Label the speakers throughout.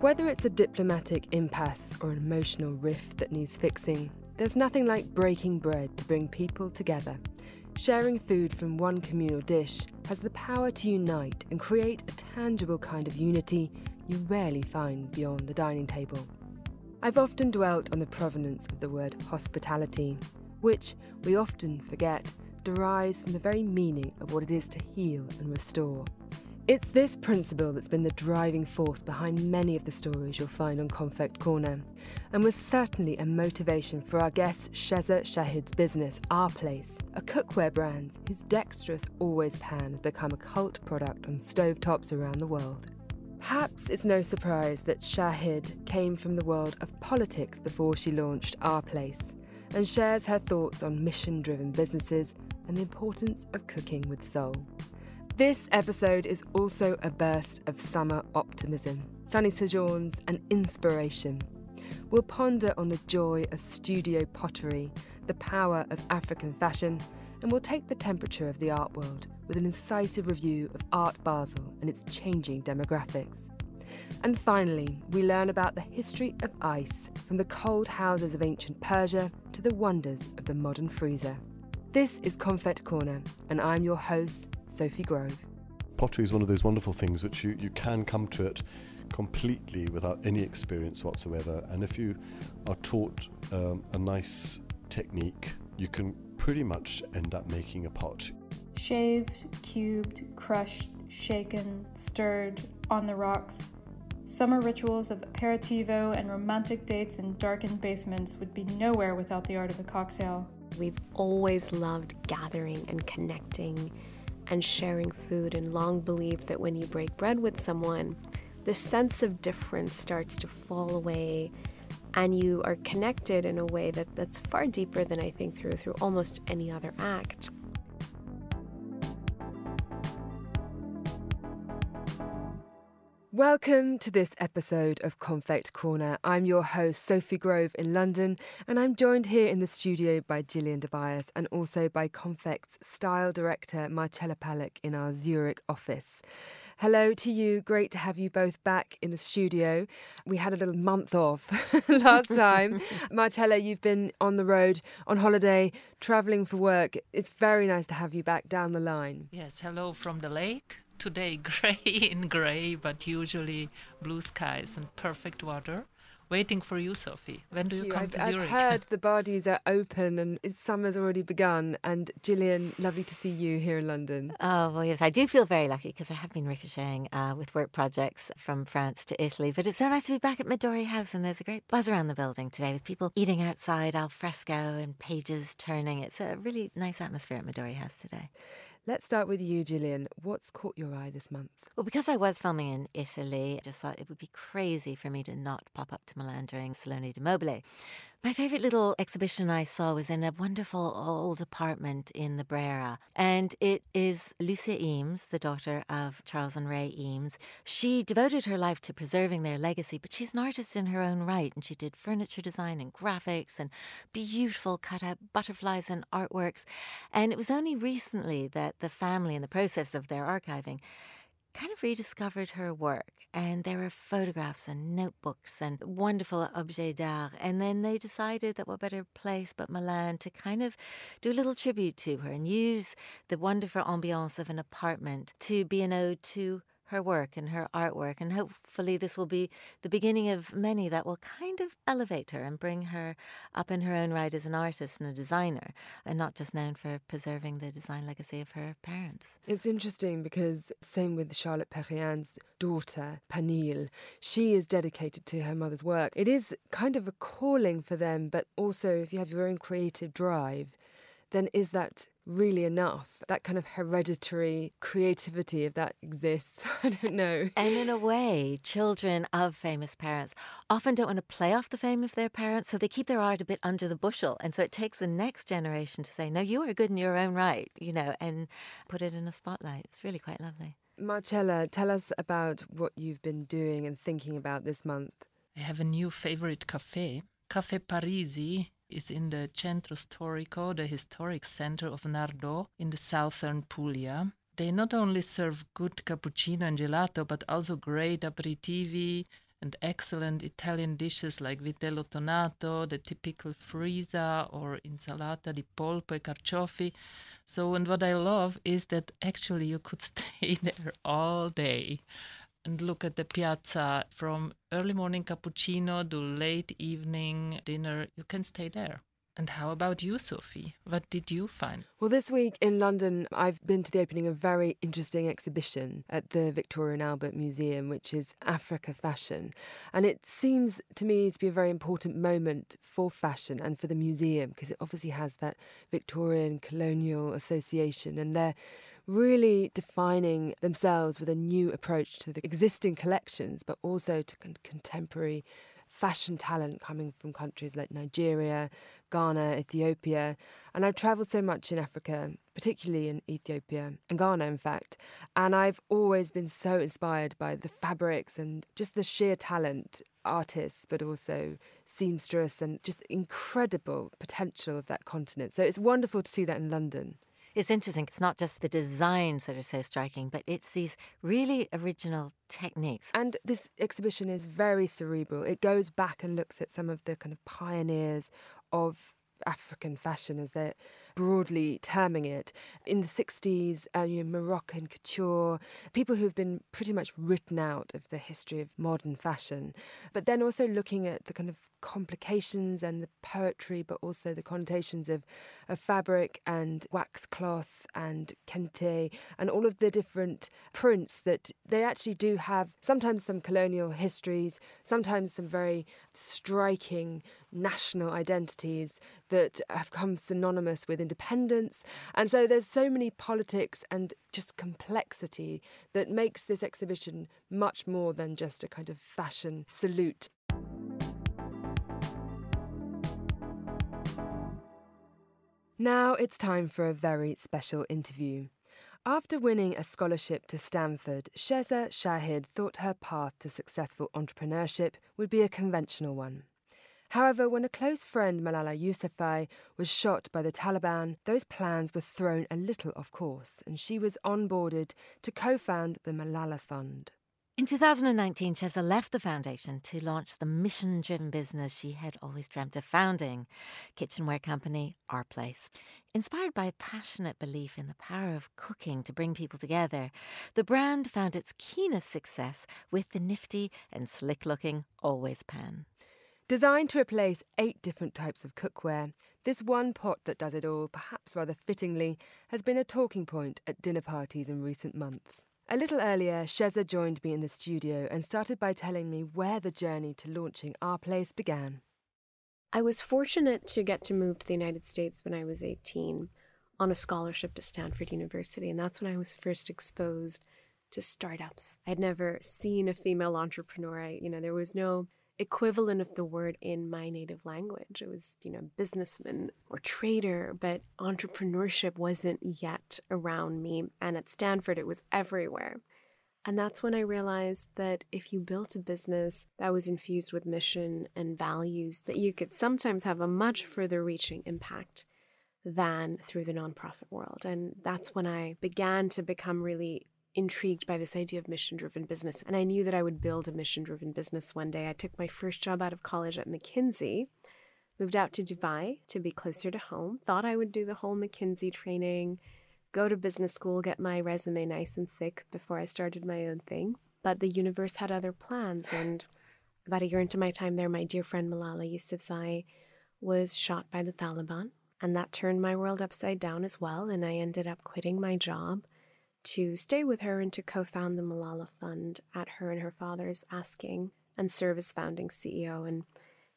Speaker 1: Whether it's a diplomatic impasse or an emotional rift that needs fixing, there's nothing like breaking bread to bring people together. Sharing food from one communal dish has the power to unite and create a tangible kind of unity you rarely find beyond the dining table. I've often dwelt on the provenance of the word hospitality, which we often forget derives from the very meaning of what it is to heal and restore. It's this principle that's been the driving force behind many of the stories you'll find on Konfekt Corner, and was certainly a motivation for our guest Shiza Shahid's business, Our Place, a cookware brand whose dexterous always pan has become a cult product on stovetops around the world. Perhaps it's no surprise that Shahid came from the world of politics before she launched Our Place, and shares her thoughts on mission driven businesses and the importance of cooking with soul. This episode is also a burst of summer optimism, sunny sojourns, and inspiration. We'll ponder on the joy of studio pottery, the power of African fashion, and we'll take the temperature of the art world with an incisive review of Art Basel and its changing demographics. And finally, we learn about the history of ice, from the cold houses of ancient Persia to the wonders of the modern freezer. This is Konfekt Corner, and I'm your host, Sophie Grove.
Speaker 2: Pottery is one of those wonderful things which you, you can come to it completely without any experience whatsoever. And if you are taught um, a nice technique, you can pretty much end up making a pot.
Speaker 3: Shaved, cubed, crushed, shaken, stirred, on the rocks. Summer rituals of aperitivo and romantic dates in darkened basements would be nowhere without the art of the cocktail.
Speaker 4: We've always loved gathering and connecting and sharing food, and long believed that when you break bread with someone, the sense of difference starts to fall away and you are connected in a way that, that's far deeper than I think through through almost any other act.
Speaker 1: Welcome to this episode of Konfekt Corner. I'm your host, Sophie Grove in London, and I'm joined here in the studio by Gillian Tobias and also by Konfekt's style director, Marcella Palek, in our Zurich office. Hello to you. Great to have you both back in the studio. We had a little month off last time. Marcella, you've been on the road, on holiday, traveling for work. It's very nice to have you back down the line.
Speaker 5: Yes, hello from the lake today gray in gray, but usually blue skies and perfect water. Waiting for you, Sophie. When do you,
Speaker 1: you.
Speaker 5: come
Speaker 1: I've,
Speaker 5: to Zurich?
Speaker 1: I've heard the bodies are open and summer's already begun. And Gillian, lovely to see you here in London.
Speaker 6: Oh, well, yes, I do feel very lucky because I have been ricocheting uh, with work projects from France to Italy. But it's so nice to be back at Midori House, and there's a great buzz around the building today with people eating outside, al fresco, and pages turning. It's a really nice atmosphere at Midori House today.
Speaker 1: Let's start with you, Gillian. What's caught your eye this month?
Speaker 6: Well, because I was filming in Italy, I just thought it would be crazy for me to not pop up to Milan during Salone del Mobile. My favourite little exhibition I saw was in a wonderful old apartment in the Brera. And it is Lucia Eames, the daughter of Charles and Ray Eames. She devoted her life to preserving their legacy, but she's an artist in her own right. And she did furniture design and graphics and beautiful cut out butterflies and artworks. And it was only recently that the family, in the process of their archiving, kind of rediscovered her work. And there were photographs and notebooks and wonderful objets d'art. And then they decided that what better place but Milan to kind of do a little tribute to her and use the wonderful ambiance of an apartment to be an ode to her work and her artwork. And hopefully, this will be the beginning of many that will kind of elevate her and bring her up in her own right as an artist and a designer, and not just known for preserving the design legacy of her parents.
Speaker 1: It's interesting because, same with Charlotte Perriand's daughter, Panil, she is dedicated to her mother's work. It is kind of a calling for them, but also if you have your own creative drive, then is that really enough? That kind of hereditary creativity, if that exists, I don't know.
Speaker 6: And in a way, children of famous parents often don't want to play off the fame of their parents, so they keep their art a bit under the bushel. And so it takes the next generation to say, no, you are good in your own right, you know, and put it in a spotlight. It's really quite lovely.
Speaker 1: Marcella, tell us about what you've been doing and thinking about this month.
Speaker 5: I have a new favorite cafe, Cafe Parisi is in the Centro Storico, the historic center of Nardò in the southern Puglia. They not only serve good cappuccino and gelato, but also great aperitivi and excellent Italian dishes like vitello tonnato, the typical frisa, or insalata di polpo e carciofi. So, and what I love is that actually you could stay there all day and look at the piazza from early morning cappuccino to late evening dinner. You can stay there. And how about you, Sophie? What did you find?
Speaker 1: Well, this week in London, I've been to the opening of a very interesting exhibition at the Victoria and Albert Museum, which is Africa Fashion. And it seems to me to be a very important moment for fashion and for the museum because it obviously has that Victorian colonial association and they're really defining themselves with a new approach to the existing collections, but also to con- contemporary fashion talent coming from countries like Nigeria, Ghana, Ethiopia. And I've traveled so much in Africa, particularly in Ethiopia and Ghana, in fact. And I've always been so inspired by the fabrics and just the sheer talent, artists, but also seamstress, and just incredible potential of that continent. So it's wonderful to see that in London.
Speaker 6: It's interesting. It's not just the designs that are so striking, but it's these really original techniques.
Speaker 1: And this exhibition is very cerebral. It goes back and looks at some of the kind of pioneers of African fashion, as they're broadly terming it. In the 60s, uh, you know, Moroccan couture, people who've been pretty much written out of the history of modern fashion. But then also looking at the kind of complications and the poetry, but also the connotations of, of fabric and wax cloth and kente and all of the different prints that they actually do have sometimes some colonial histories, sometimes some very striking national identities that have come synonymous with independence. And so there's so many politics and just complexity that makes this exhibition much more than just a kind of fashion salute. Now it's time for a very special interview. After winning a scholarship to Stanford, Shiza Shahid thought her path to successful entrepreneurship would be a conventional one. However, when a close friend, Malala Yousafzai, was shot by the Taliban, those plans were thrown a little off course, and she was onboarded to co found the Malala Fund.
Speaker 6: In 2019, Shiza left the foundation to launch the mission driven business she had always dreamt of founding kitchenware company Our Place. Inspired by a passionate belief in the power of cooking to bring people together, the brand found its keenest success with the nifty and slick looking Always Pan.
Speaker 1: Designed to replace eight different types of cookware, this one pot that does it all, perhaps rather fittingly, has been a talking point at dinner parties in recent months. A little earlier, Shiza joined me in the studio and started by telling me where the journey to launching Our Place began.
Speaker 4: I was fortunate to get to move to the United States when I was 18 on a scholarship to Stanford University, and that's when I was first exposed to startups. I'd never seen a female entrepreneur. I, you know, there was no equivalent of the word in my native language. It was, you know, businessman or trader, but entrepreneurship wasn't yet around me. And at Stanford, it was everywhere. And that's when I realized that if you built a business that was infused with mission and values, that you could sometimes have a much further reaching impact than through the nonprofit world. And that's when I began to become really intrigued by this idea of mission driven business. And I knew that I would build a mission driven business one day. I took my first job out of college at McKinsey, moved out to Dubai to be closer to home, thought I would do the whole McKinsey training, go to business school, get my resume nice and thick before I started my own thing. But the universe had other plans. And about a year into my time there, my dear friend Malala Yousafzai was shot by the Taliban. And that turned my world upside down as well. And I ended up quitting my job to stay with her and to co found the Malala Fund at her and her father's asking and serve as founding CEO. And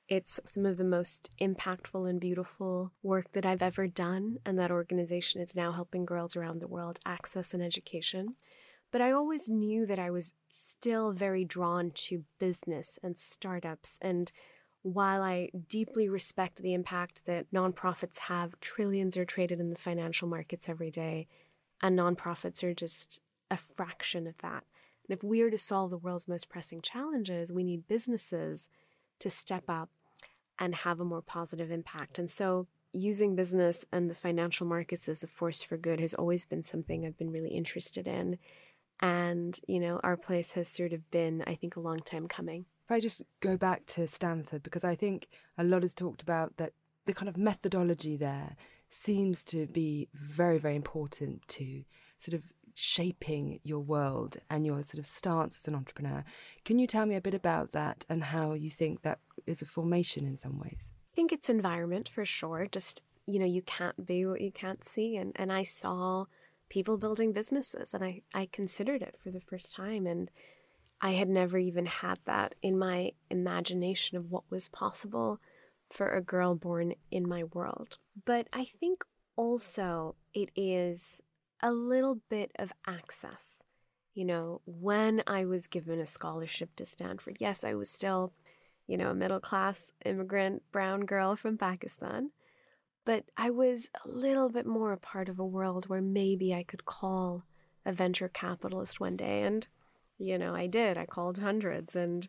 Speaker 4: it's some of the most impactful and beautiful work that I've ever done. And that organization is now helping girls around the world access an education. But I always knew that I was still very drawn to business and startups. And while I deeply respect the impact that nonprofits have, trillions are traded in the financial markets every day and nonprofits are just a fraction of that. And if we are to solve the world's most pressing challenges, we need businesses to step up and have a more positive impact. And so, using business and the financial markets as a force for good has always been something I've been really interested in. And, you know, our place has sort of been, I think, a long time coming.
Speaker 1: If I just go back to Stanford, because I think a lot is talked about that the kind of methodology there seems to be very, very important to sort of shaping your world and your sort of stance as an entrepreneur. Can you tell me a bit about that and how you think that is a formation in some ways?
Speaker 4: I think it's environment for sure. Just, you know, you can't be what you can't see. And, and I saw people building businesses and I, I considered it for the first time. And I had never even had that in my imagination of what was possible for a girl born in my world. But I think also it is a little bit of access. You know, when I was given a scholarship to Stanford, yes, I was still, you know, a middle class immigrant brown girl from Pakistan, but I was a little bit more a part of a world where maybe I could call a venture capitalist one day. And you know, I did. I called hundreds and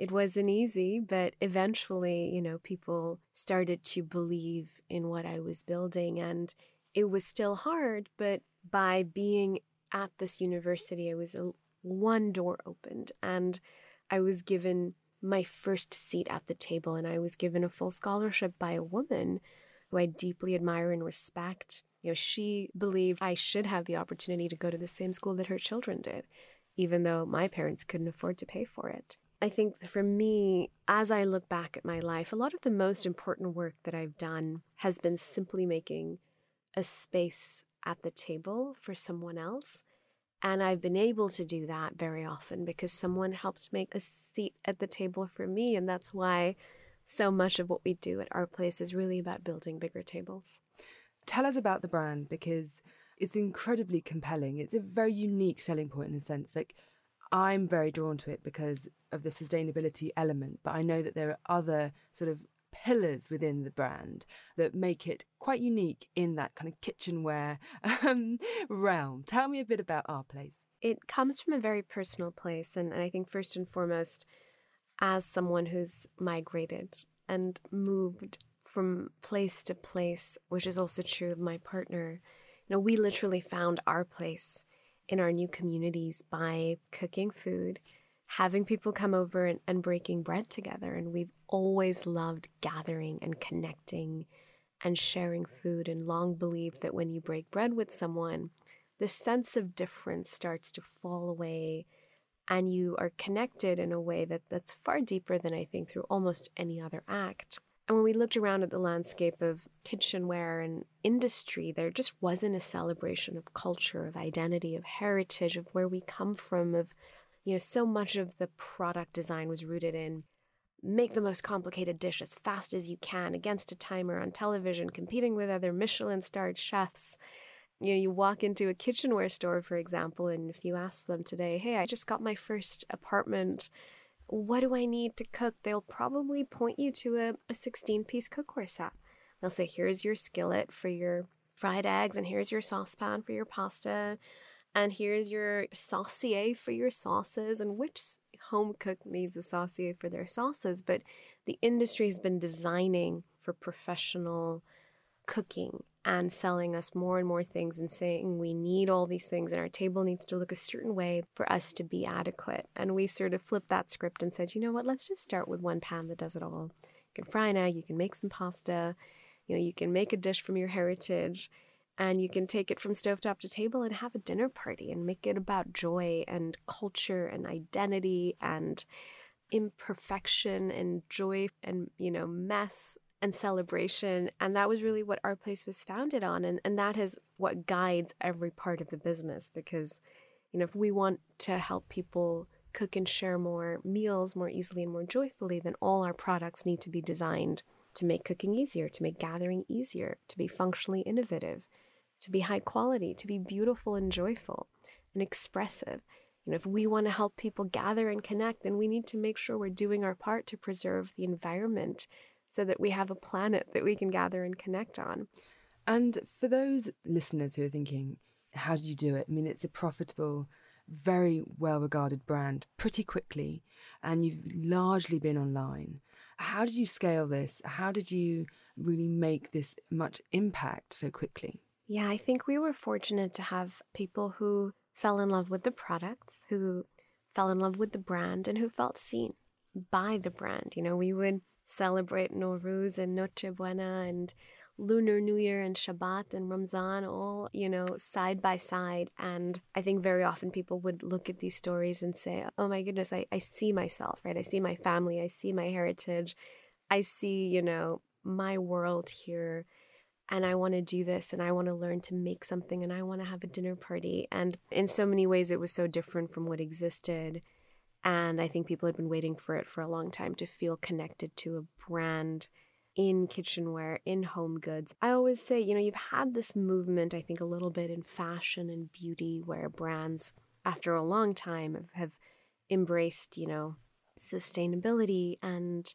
Speaker 4: it wasn't easy, but eventually, you know, people started to believe in what I was building and it was still hard, but by being at this university, I was a, one door opened and I was given my first seat at the table and I was given a full scholarship by a woman who I deeply admire and respect. You know, she believed I should have the opportunity to go to the same school that her children did even though my parents couldn't afford to pay for it. I think for me, as I look back at my life, a lot of the most important work that I've done has been simply making a space at the table for someone else. And I've been able to do that very often because someone helped make a seat at the table for me. And that's why so much of what we do at our place is really about building bigger tables.
Speaker 1: Tell us about the brand because it's incredibly compelling. It's a very unique selling point in a sense. Like I'm very drawn to it because of the sustainability element, but I know that there are other sort of pillars within the brand that make it quite unique in that kind of kitchenware um, realm. Tell me a bit about our place.
Speaker 4: It comes from a very personal place, and, and I think first and foremost, as someone who's migrated and moved from place to place, which is also true of my partner You know, we literally found our place in our new communities by cooking food, having people come over and, and breaking bread together. And we've always loved gathering and connecting and sharing food, and long believed that when you break bread with someone, the sense of difference starts to fall away and you are connected in a way that, that's far deeper than I think through almost any other act. And when we looked around at the landscape of kitchenware and industry, there just wasn't a celebration of culture, of identity, of heritage, of where we come from, of, you know, so much of the product design was rooted in make the most complicated dish as fast as you can against a timer on television, competing with other Michelin starred chefs. You know, you walk into a kitchenware store, for example, and if you ask them today, hey, I just got my first apartment what do I need to cook? They'll probably point you to a, a 16 piece cookware set. They'll say, here's your skillet for your fried eggs, and here's your saucepan for your pasta, and here's your saucier for your sauces. And which home cook needs a saucier for their sauces? But the industry has been designing for professional cooking and selling us more and more things and saying we need all these things and our table needs to look a certain way for us to be adequate. And we sort of flipped that script and said, you know what, let's just start with one pan that does it all. You can fry now, you can make some pasta, you know, you can make a dish from your heritage and you can take it from stovetop to table and have a dinner party and make it about joy and culture and identity and imperfection and joy and you know mess and celebration. And that was really what our place was founded on. And, and that is what guides every part of the business because, you know, if we want to help people cook and share more meals more easily and more joyfully, then all our products need to be designed to make cooking easier, to make gathering easier, to be functionally innovative, to be high quality, to be beautiful and joyful and expressive. You know, if we want to help people gather and connect, then we need to make sure we're doing our part to preserve the environment so that we have a planet that we can gather and connect on.
Speaker 1: And for those listeners who are thinking, how did you do it? I mean, it's a profitable, very well regarded brand pretty quickly, and you've largely been online. How did you scale this? How did you really make this much impact so quickly?
Speaker 4: Yeah, I think we were fortunate to have people who fell in love with the products, who fell in love with the brand, and who felt seen by the brand. You know, we would celebrate Nowruz and Noche Buena and Lunar New Year and Shabbat and Ramzan all, you know, side by side. And I think very often people would look at these stories and say, oh my goodness, I, I see myself, right? I see my family, I see my heritage, I see, you know, my world here. And I want to do this and I want to learn to make something and I want to have a dinner party. And in so many ways, it was so different from what existed. And I think people had been waiting for it for a long time to feel connected to a brand in kitchenware, in home goods. I always say, you know, you've had this movement, I think, a little bit in fashion and beauty where brands, after a long time, have embraced, you know, sustainability and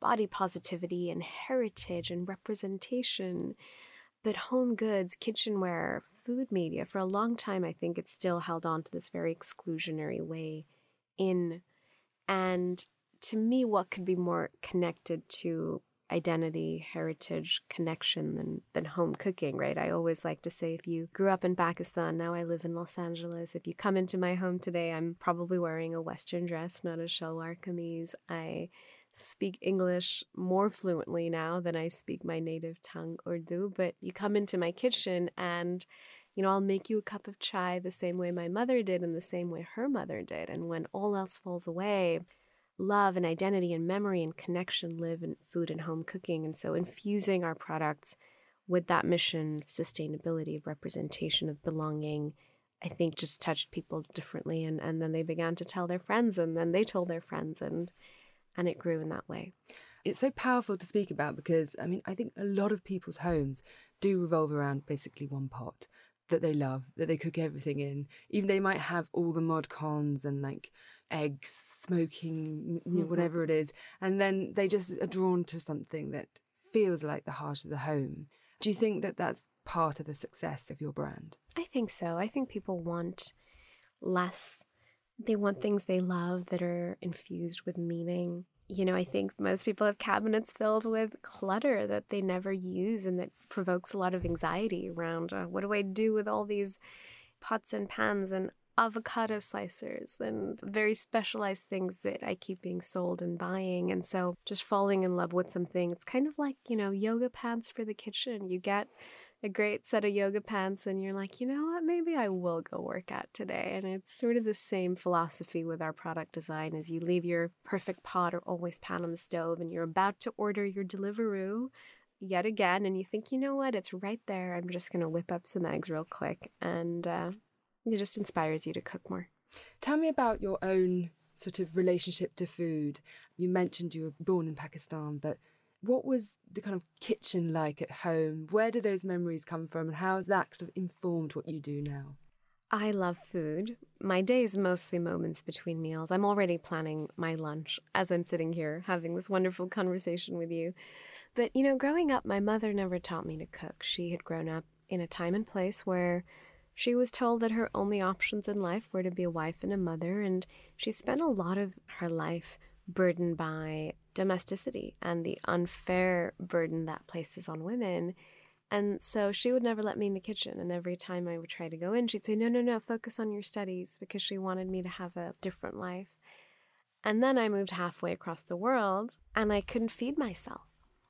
Speaker 4: body positivity and heritage and representation. But home goods, kitchenware, food media, for a long time, I think it's still held on to this very exclusionary way in. And to me, what could be more connected to identity, heritage, connection than, than home cooking, right? I always like to say if you grew up in Pakistan, now I live in Los Angeles. If you come into my home today, I'm probably wearing a Western dress, not a shalwar kameez. I speak English more fluently now than I speak my native tongue, Urdu. But you come into my kitchen and you know, I'll make you a cup of chai the same way my mother did and the same way her mother did. And when all else falls away, love and identity and memory and connection live in food and home cooking. And so infusing our products with that mission of sustainability, of representation, of belonging, I think just touched people differently. And, and then they began to tell their friends and then they told their friends and and it grew in that way.
Speaker 1: It's so powerful to speak about because I mean I think a lot of people's homes do revolve around basically one pot that they love, that they cook everything in. Even they might have all the mod cons and like eggs, smoking, you know, mm-hmm. whatever it is, and then they just are drawn to something that feels like the heart of the home. Do you think that that's part of the success of your brand?
Speaker 4: I think so. I think people want less. They want things they love that are infused with meaning. You know, I think most people have cabinets filled with clutter that they never use and that provokes a lot of anxiety around uh, what do I do with all these pots and pans and avocado slicers and very specialized things that I keep being sold and buying. And so just falling in love with something, it's kind of like, you know, yoga pants for the kitchen. You get a great set of yoga pants and you're like, you know what, maybe I will go work out today. And it's sort of the same philosophy with our product design as you leave your perfect pot or always pan on the stove and you're about to order your Deliveroo yet again and you think, you know what, it's right there. I'm just going to whip up some eggs real quick and uh, it just inspires you to cook more.
Speaker 1: Tell me about your own sort of relationship to food. You mentioned you were born in Pakistan, but what was the kind of kitchen like at home? Where do those memories come from, and how has that kind of informed what you do now?
Speaker 4: I love food. My day is mostly moments between meals. I'm already planning my lunch as I'm sitting here having this wonderful conversation with you. But, you know, growing up, my mother never taught me to cook. She had grown up in a time and place where she was told that her only options in life were to be a wife and a mother, and she spent a lot of her life burdened by domesticity and the unfair burden that places on women. And so she would never let me in the kitchen. And every time I would try to go in, she'd say, No, no, no, focus on your studies because she wanted me to have a different life. And then I moved halfway across the world and I couldn't feed myself.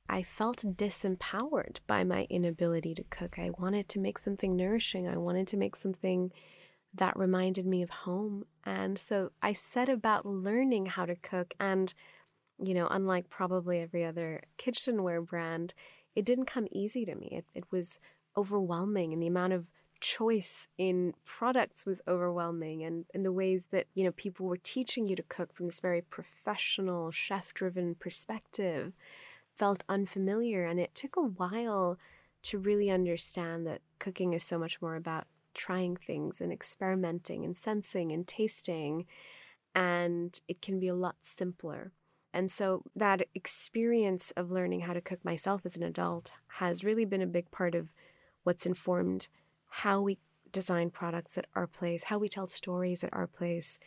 Speaker 4: I felt disempowered by my inability to cook. I wanted to make something nourishing. I wanted to make something that reminded me of home. And so I set about learning how to cook. And, you know, unlike probably every other kitchenware brand, it didn't come easy to me. It, it was overwhelming, and the amount of choice in products was overwhelming and in the ways that you know people were teaching you to cook from this very professional chef driven perspective felt unfamiliar. And it took a while to really understand that cooking is so much more about trying things and experimenting and sensing and tasting. And it can be a lot simpler. And so that experience of learning how to cook myself as an adult has really been a big part of what's informed how we design products at our place, how we tell stories at our place,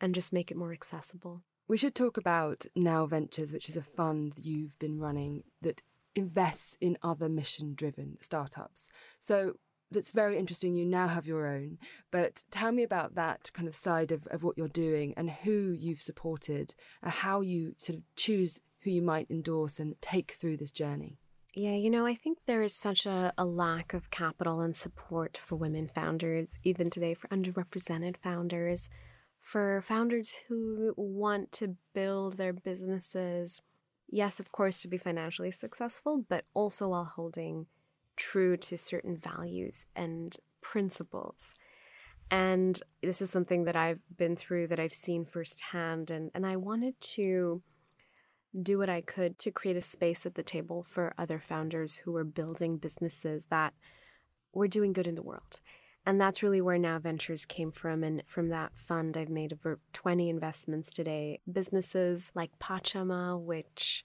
Speaker 4: and just make it more accessible.
Speaker 1: We should talk about Now Ventures, which is a fund you've been running that invests in other mission driven startups. So, that's very interesting. You now have your own, but tell me about that kind of side of, of what you're doing and who you've supported, and how you sort of choose who you might endorse and take through this journey.
Speaker 4: Yeah, you know, I think there is such a, a lack of capital and support for women founders, even today for underrepresented founders, for founders who want to build their businesses, yes, of course, to be financially successful, but also while holding true to certain values and principles. And this is something that I've been through, that I've seen firsthand. And, and I wanted to do what I could to create a space at the table for other founders who were building businesses that were doing good in the world. And that's really where Now Ventures came from. And from that fund, I've made over 20 investments today. Businesses like Pachama, which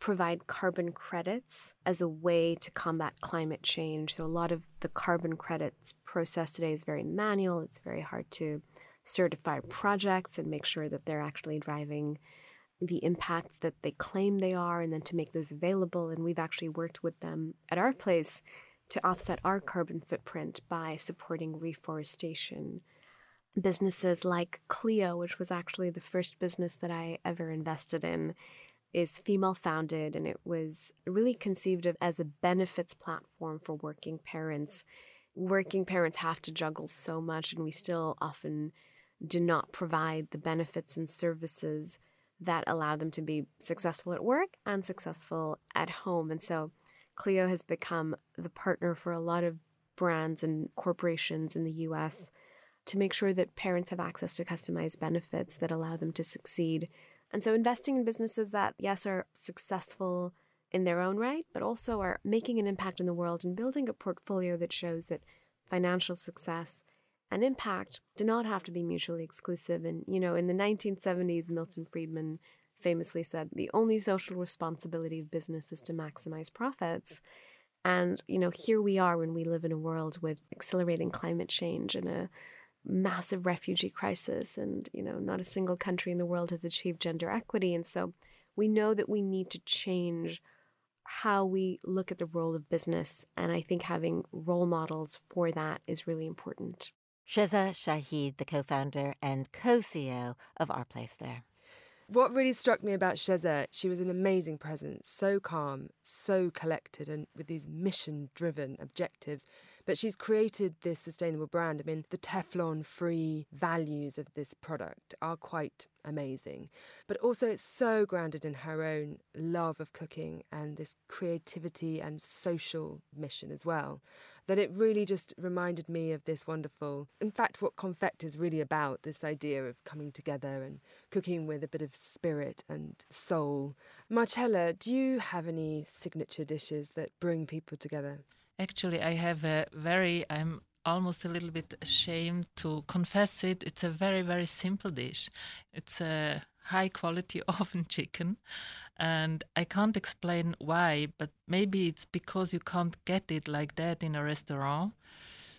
Speaker 4: provide carbon credits as a way to combat climate change. So, a lot of the carbon credits process today is very manual, it's very hard to certify projects and make sure that they're actually driving the impact that they claim they are and then to make those available. And we've actually worked with them at our place to offset our carbon footprint by supporting reforestation. Businesses like Cleo, which was actually the first business that I ever invested in, is female founded and it was really conceived of as a benefits platform for working parents. Working parents have to juggle so much, and we still often do not provide the benefits and services that allow them to be successful at work and successful at home. And so Cleo has become the partner for a lot of brands and corporations in the US to make sure that parents have access to customized benefits that allow them to succeed and so investing in businesses that, yes, are successful in their own right, but also are making an impact in the world and building a portfolio that shows that financial success and impact do not have to be mutually exclusive. And, you know, in the 1970s, Milton Friedman famously said the only social responsibility of business is to maximize profits. And, you know, here we are when we live in a world with accelerating climate change and a massive refugee crisis and you know not a single country in the world has achieved gender equity and so we know that we need to change how we look at the role of business and i think having role models for that is really important
Speaker 6: Shiza Shahid, the co founder and co CEO of Our Place There.
Speaker 1: What really struck me about Shiza, she was an amazing presence, so calm, so collected, and with these mission driven objectives. But she's created this sustainable brand. I mean, the Teflon free values of this product are quite amazing. But also, it's so grounded in her own love of cooking and this creativity and social mission as well that it really just reminded me of this wonderful, in fact, what Konfekt is really about this idea of coming together and cooking with a bit of spirit and soul. Marcella, do you have any signature dishes that bring people together?
Speaker 5: Actually, I have a very, I'm almost a little bit ashamed to confess it. It's a very, very simple dish. It's a high quality oven chicken. And I can't explain why, but maybe it's because you can't get it like that in a restaurant.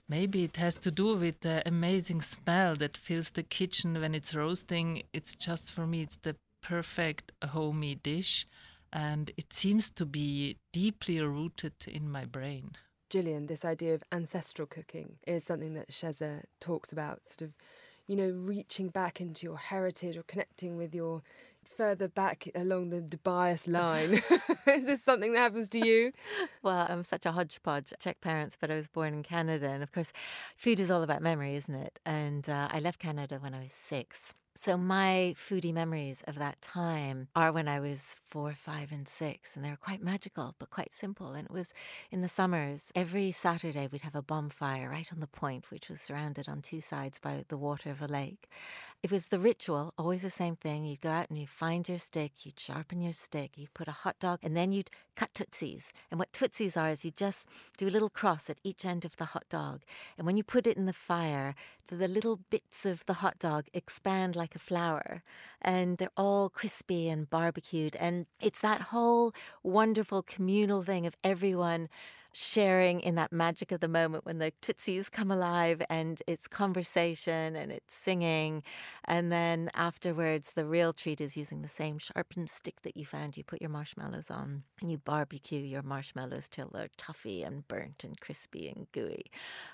Speaker 5: Maybe it has to do with the amazing smell that fills the kitchen when it's roasting. It's just for me, it's the perfect homey dish. And it seems to be deeply rooted in my brain.
Speaker 1: Gillian, this idea of ancestral cooking is something that Shiza talks about, sort of, you know, reaching back into your heritage or connecting with your further back along the bias line. is this something that happens to you?
Speaker 6: Well, I'm such a hodgepodge. Czech parents, but I was born in Canada. And of course, food is all about memory, isn't it? And uh, I left Canada when I was six. So my foodie memories of that time are when I was four, five, and six, and they were quite magical, but quite simple. And it was in the summers. Every Saturday we'd have a bonfire right on the point, which was surrounded on two sides by the water of a lake. It was the ritual, always the same thing. You'd go out and you'd find your stick, you'd sharpen your stick, you'd put a hot dog, and then you'd cut tootsies. And what tootsies are is you just do a little cross at each end of the hot dog. And when you put it in the fire, the, the little bits of the hot dog expand like a flower. And they're all crispy and barbecued. And it's that whole wonderful communal thing of everyone sharing in that magic of the moment when the tootsies come alive and it's conversation and it's singing. And then afterwards, the real treat is using the same sharpened stick that you found. You put your marshmallows on and you barbecue your marshmallows till they're toughy and burnt and crispy and gooey.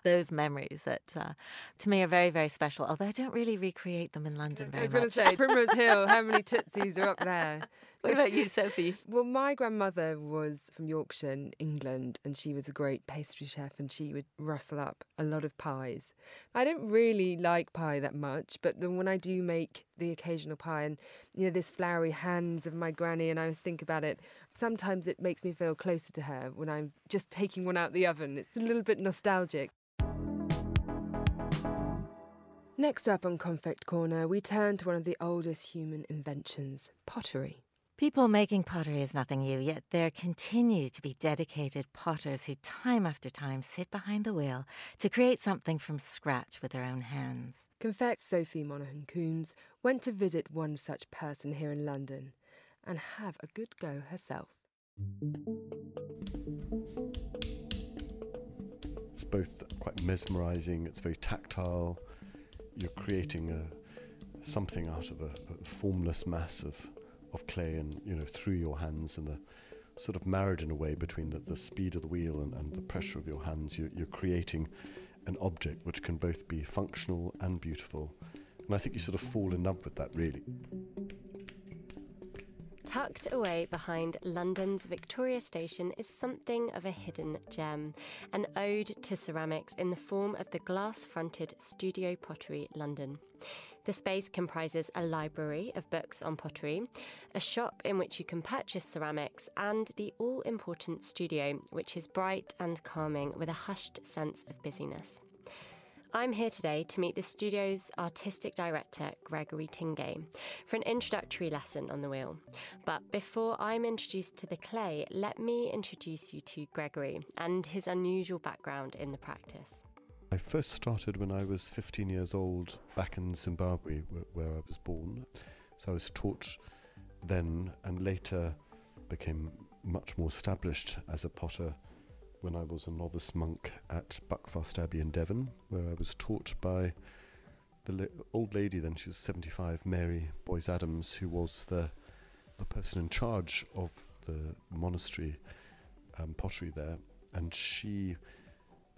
Speaker 6: Those memories that uh, to me are very, very special, although I don't really recreate them in London very much.
Speaker 1: I was going to say, Primrose Hill, how many tootsies are up there?
Speaker 6: what about you, Sophie?
Speaker 1: Well, my grandmother was from Yorkshire, in England, and she was a great pastry chef, and she would rustle up a lot of pies. I don't really like pie that much, but then when I do make the occasional pie, and you know, this flowery hands of my granny, and I always think about it, sometimes it makes me feel closer to her when I'm just taking one out the oven. It's a little bit nostalgic. Next up on Konfekt Corner, we turn to one of the oldest human inventions pottery.
Speaker 6: People making pottery is nothing new, yet there continue to be dedicated potters who, time after time, sit behind the wheel to create something from scratch with their own hands.
Speaker 1: Konfekt Sophie Monaghan Coombs went to visit one such person here in London and have a good go herself.
Speaker 2: It's both quite mesmerizing, it's very tactile. You're creating a, something out of a, a formless mass of, of clay and, you know, through your hands and the sort of marriage in a way between the, the speed of the wheel and, and the pressure of your hands. You're, you're creating an object which can both be functional and beautiful. And I think you sort of fall in love with that, really.
Speaker 7: Tucked away behind London's Victoria Station is something of a hidden gem, an ode to ceramics in the form of the glass fronted Studio Pottery London. The space comprises a library of books on pottery, a shop in which you can purchase ceramics, and the all important studio, which is bright and calming with a hushed sense of busyness. I'm here today to meet the studio's artistic director, Gregory Tingay, for an introductory lesson on the wheel. But before I'm introduced to the clay, let me introduce you to Gregory and his unusual background in the practice.
Speaker 2: I first started when I was 15 years old back in Zimbabwe, where, where I was born. So I was taught then and later became much more established as a potter when I was a novice monk at Buckfast Abbey in Devon, where I was taught by the old lady, then she was 75, Mary Boyce Adams, who was the, the person in charge of the monastery um, pottery there. And she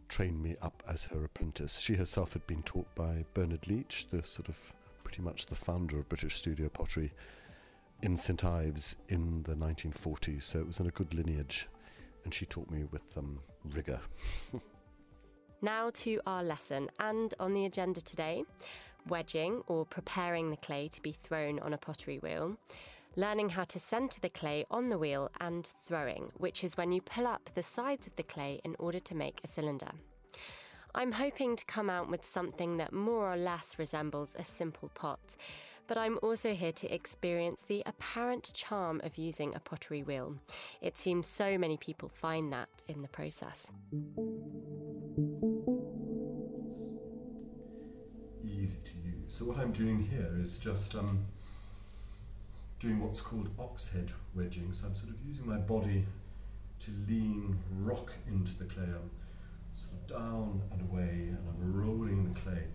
Speaker 2: trained me up as her apprentice. She herself had been taught by Bernard Leach, the sort of pretty much the founder of British studio pottery in St Ives in the 1940s, so it was in a good lineage and she taught me with um, rigour.
Speaker 7: Now to our lesson, and on the agenda today wedging or preparing the clay to be thrown on a pottery wheel, learning how to centre the clay on the wheel, and throwing, which is when you pull up the sides of the clay in order to make a cylinder. I'm hoping to come out with something that more or less resembles a simple pot, but I'm also here to experience the apparent charm of using a pottery wheel. It seems so many people find that in the process.
Speaker 2: Easy to use. So what I'm doing here is just um, doing what's called ox head wedging. So I'm sort of using my body to lean, rock into the clay. I'm sort of down and away, and I'm rolling the clay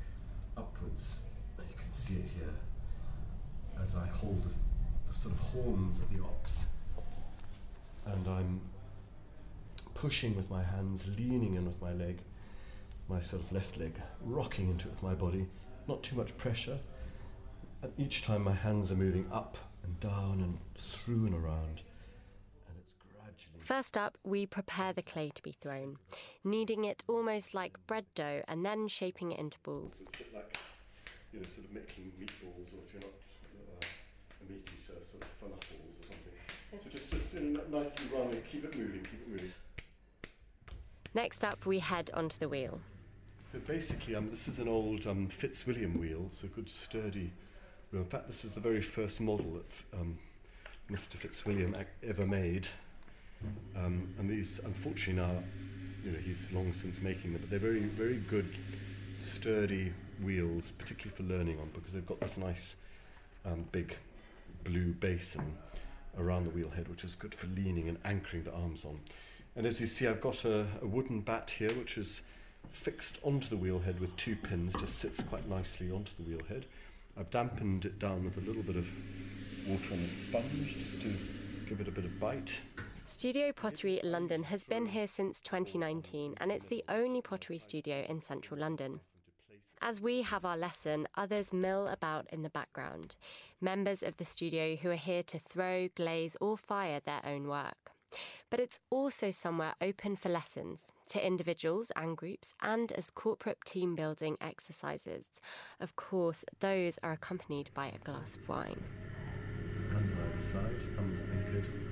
Speaker 2: upwards. You can see it here as I hold the, the sort of horns of the ox. And I'm pushing with my hands, leaning in with my leg, my sort of left leg, rocking into it with my body, not too much pressure. And each time my hands are moving up and down and through and around. And it's gradually.
Speaker 7: First up, we prepare the clay to be thrown, kneading it almost like bread dough and then shaping it into balls.
Speaker 2: It's a bit like, you know, sort of making meatballs, or if you're not meat eater, sort of falafels or something. So just, just you know, nicely run and keep it moving, keep it moving.
Speaker 7: Next up, we head onto the wheel.
Speaker 2: So basically, um, this is an old um, Fitzwilliam wheel, so good sturdy wheel. In fact, this is the very first model that um, Mr. Fitzwilliam ac- ever made. Um, and these, unfortunately, now, you know, he's long since making them, but they're very, very good, sturdy wheels, particularly for learning on, because they've got this nice um, big blue basin around the wheel head, which is good for leaning and anchoring the arms on. And as you see, I've got a, a wooden bat here, which is fixed onto the wheelhead with two pins, just sits quite nicely onto the wheelhead. I've dampened it down with a little bit of water on a sponge just to give it a bit of bite.
Speaker 7: Studio Pottery London has been here since 2019 and it's the only pottery studio in central London. As we have our lesson, others mill about in the background, members of the studio who are here to throw, glaze, or fire their own work. But it's also somewhere open for lessons to individuals and groups and as corporate team building exercises. Of course, those are accompanied by a glass of wine.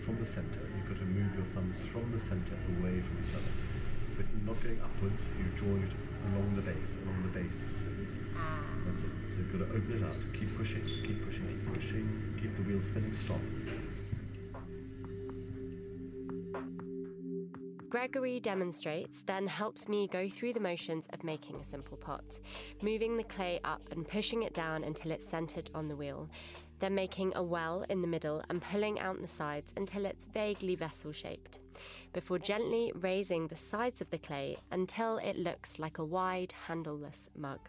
Speaker 2: From the centre. You've got to move your thumbs from the centre away from each other. But not going upwards, you draw it along the base, along the base. Ah. That's it. So you've got to open it out. Keep pushing, keep pushing, keep pushing. Keep the wheel spinning. Stop.
Speaker 7: Gregory demonstrates, then helps me go through the motions of making a simple pot, moving the clay up and pushing it down until it's centered on the wheel, then making a well in the middle and pulling out the sides until it's vaguely vessel shaped, before gently raising the sides of the clay until it looks like a wide, handleless mug.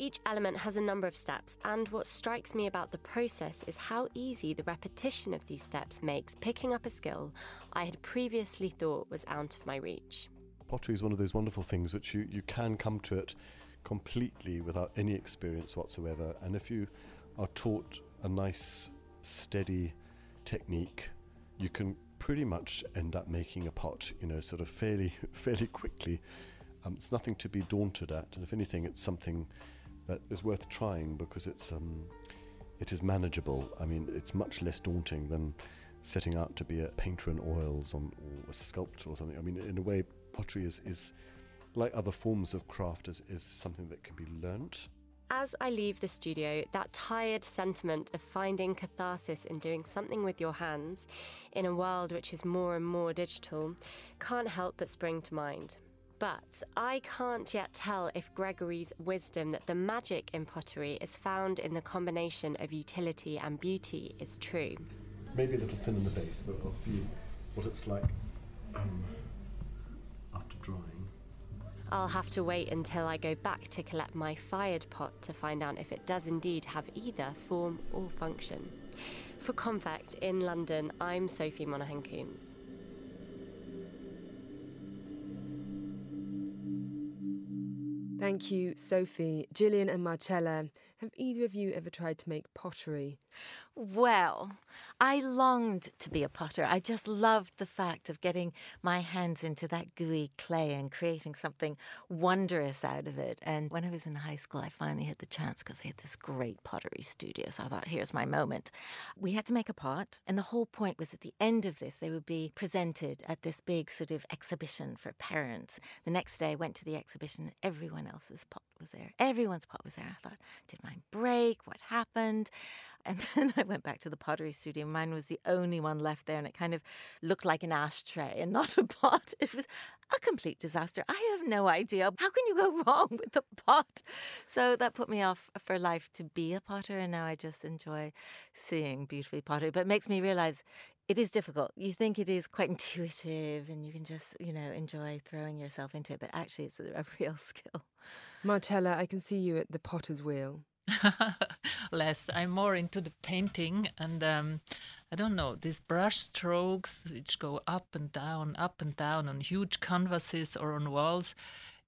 Speaker 7: Each element has a number of steps, and what strikes me about the process is how easy the repetition of these steps makes picking up a skill I had previously thought was out of my reach.
Speaker 2: Pottery is one of those wonderful things which you, you can come to it completely without any experience whatsoever. And if you are taught a nice, steady technique, you can pretty much end up making a pot, you know, sort of fairly, fairly quickly. Um, it's nothing to be daunted at, and if anything, it's something that is worth trying because it's um, it is manageable. I mean, it's much less daunting than setting out to be a painter in oils on, or a sculptor or something. I mean, in a way, pottery is, is like other forms of craft, is, is something that can be learnt.
Speaker 7: As I leave the studio, that tired sentiment of finding catharsis in doing something with your hands in a world which is more and more digital can't help but spring to mind. But I can't yet tell if Gregory's wisdom that the magic in pottery is found in the combination of utility and beauty is true.
Speaker 2: Maybe a little thin in the base, but we'll see what it's like um.
Speaker 7: I'll have to wait until I go back to collect my fired pot to find out if it does indeed have either form or function. For Konfekt in London, I'm Sophie Monaghan Coombs.
Speaker 1: Thank you, Sophie. Gillian and Marcella, have either of you ever tried to make pottery?
Speaker 6: Well, I longed to be a potter. I just loved the fact of getting my hands into that gooey clay and creating something wondrous out of it. And when I was in high school, I finally had the chance because they had this great pottery studio. So I thought, here's my moment. We had to make a pot, and the whole point was at the end of this, they would be presented at this big sort of exhibition for parents. The next day, I went to the exhibition, everyone else's pot was there. Everyone's pot was there. I thought, did mine break? What happened? And then I went back to the pottery studio. Mine was the only one left there, and it kind of looked like an ashtray and not a pot. It was a complete disaster. I have no idea. How can you go wrong with the pot? So that put me off for life to be a potter, and now I just enjoy seeing beautifully pottery. But it makes me realize it is difficult. You think it is quite intuitive and you can just, you know, enjoy throwing yourself into it, but actually it's a, a real skill.
Speaker 1: Marcella, I can see you at the potter's wheel.
Speaker 5: Less. I'm more into the painting and um, I don't know, these brush strokes which go up and down, up and down on huge canvases or on walls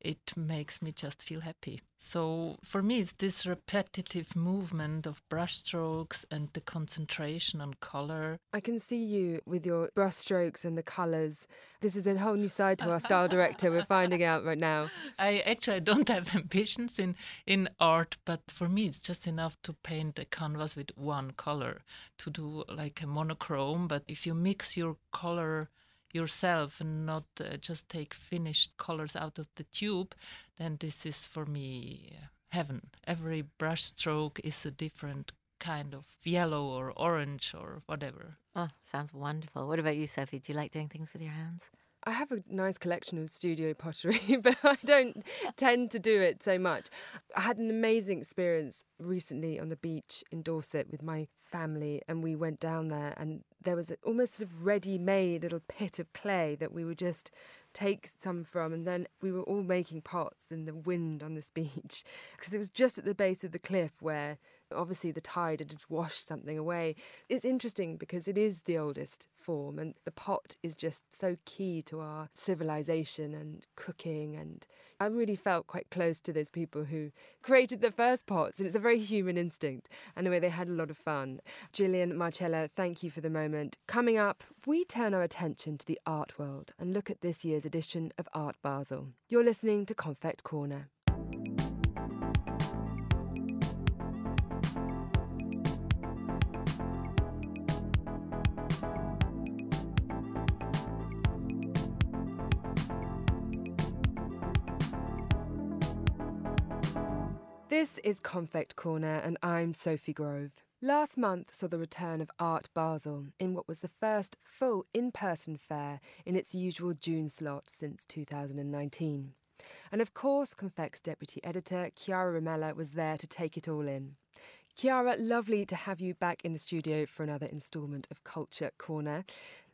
Speaker 5: it makes me just feel happy. So for me, it's this repetitive movement of brushstrokes and the concentration on color.
Speaker 1: I can see you with your brushstrokes and the colors. This is a whole new side to our style director. We're finding out right now.
Speaker 5: I actually don't have ambitions in in art, but for me, it's just enough to paint a canvas with one color to do like a monochrome. But if you mix your color yourself and not uh, just take finished colors out of the tube, then this is for me uh, heaven. Every brush stroke is a different kind of yellow or orange or whatever.
Speaker 6: Oh, sounds wonderful. What about you, Sophie? Do you like doing things with your hands?
Speaker 1: I have a nice collection of studio pottery, but I don't tend to do it so much. I had an amazing experience recently on the beach in Dorset with my family, and we went down there, and there was almost sort of ready made little pit of clay that we would just take some from, and then we were all making pots in the wind on this beach because it was just at the base of the cliff where obviously the tide had washed something away. It's interesting because it is the oldest form, and the pot is just so key to our civilization and cooking. And I really felt quite close to those people who created the first pots, and it's a very human instinct. And the way they had a lot of fun. Gillian, Marcella, thank you for the moment. Coming up, we turn our attention to the art world and look at this year's edition of Art Basel. You're listening to Konfekt Corner. Is Konfekt Corner, and I'm Sophie Grove. Last month saw the return of Art Basel in what was the first full in person fair in its usual June slot since 2019. And of course, Konfekt's deputy editor, Chiara Rimella, was there to take it all in. Chiara, lovely to have you back in the studio for another instalment of Culture Corner.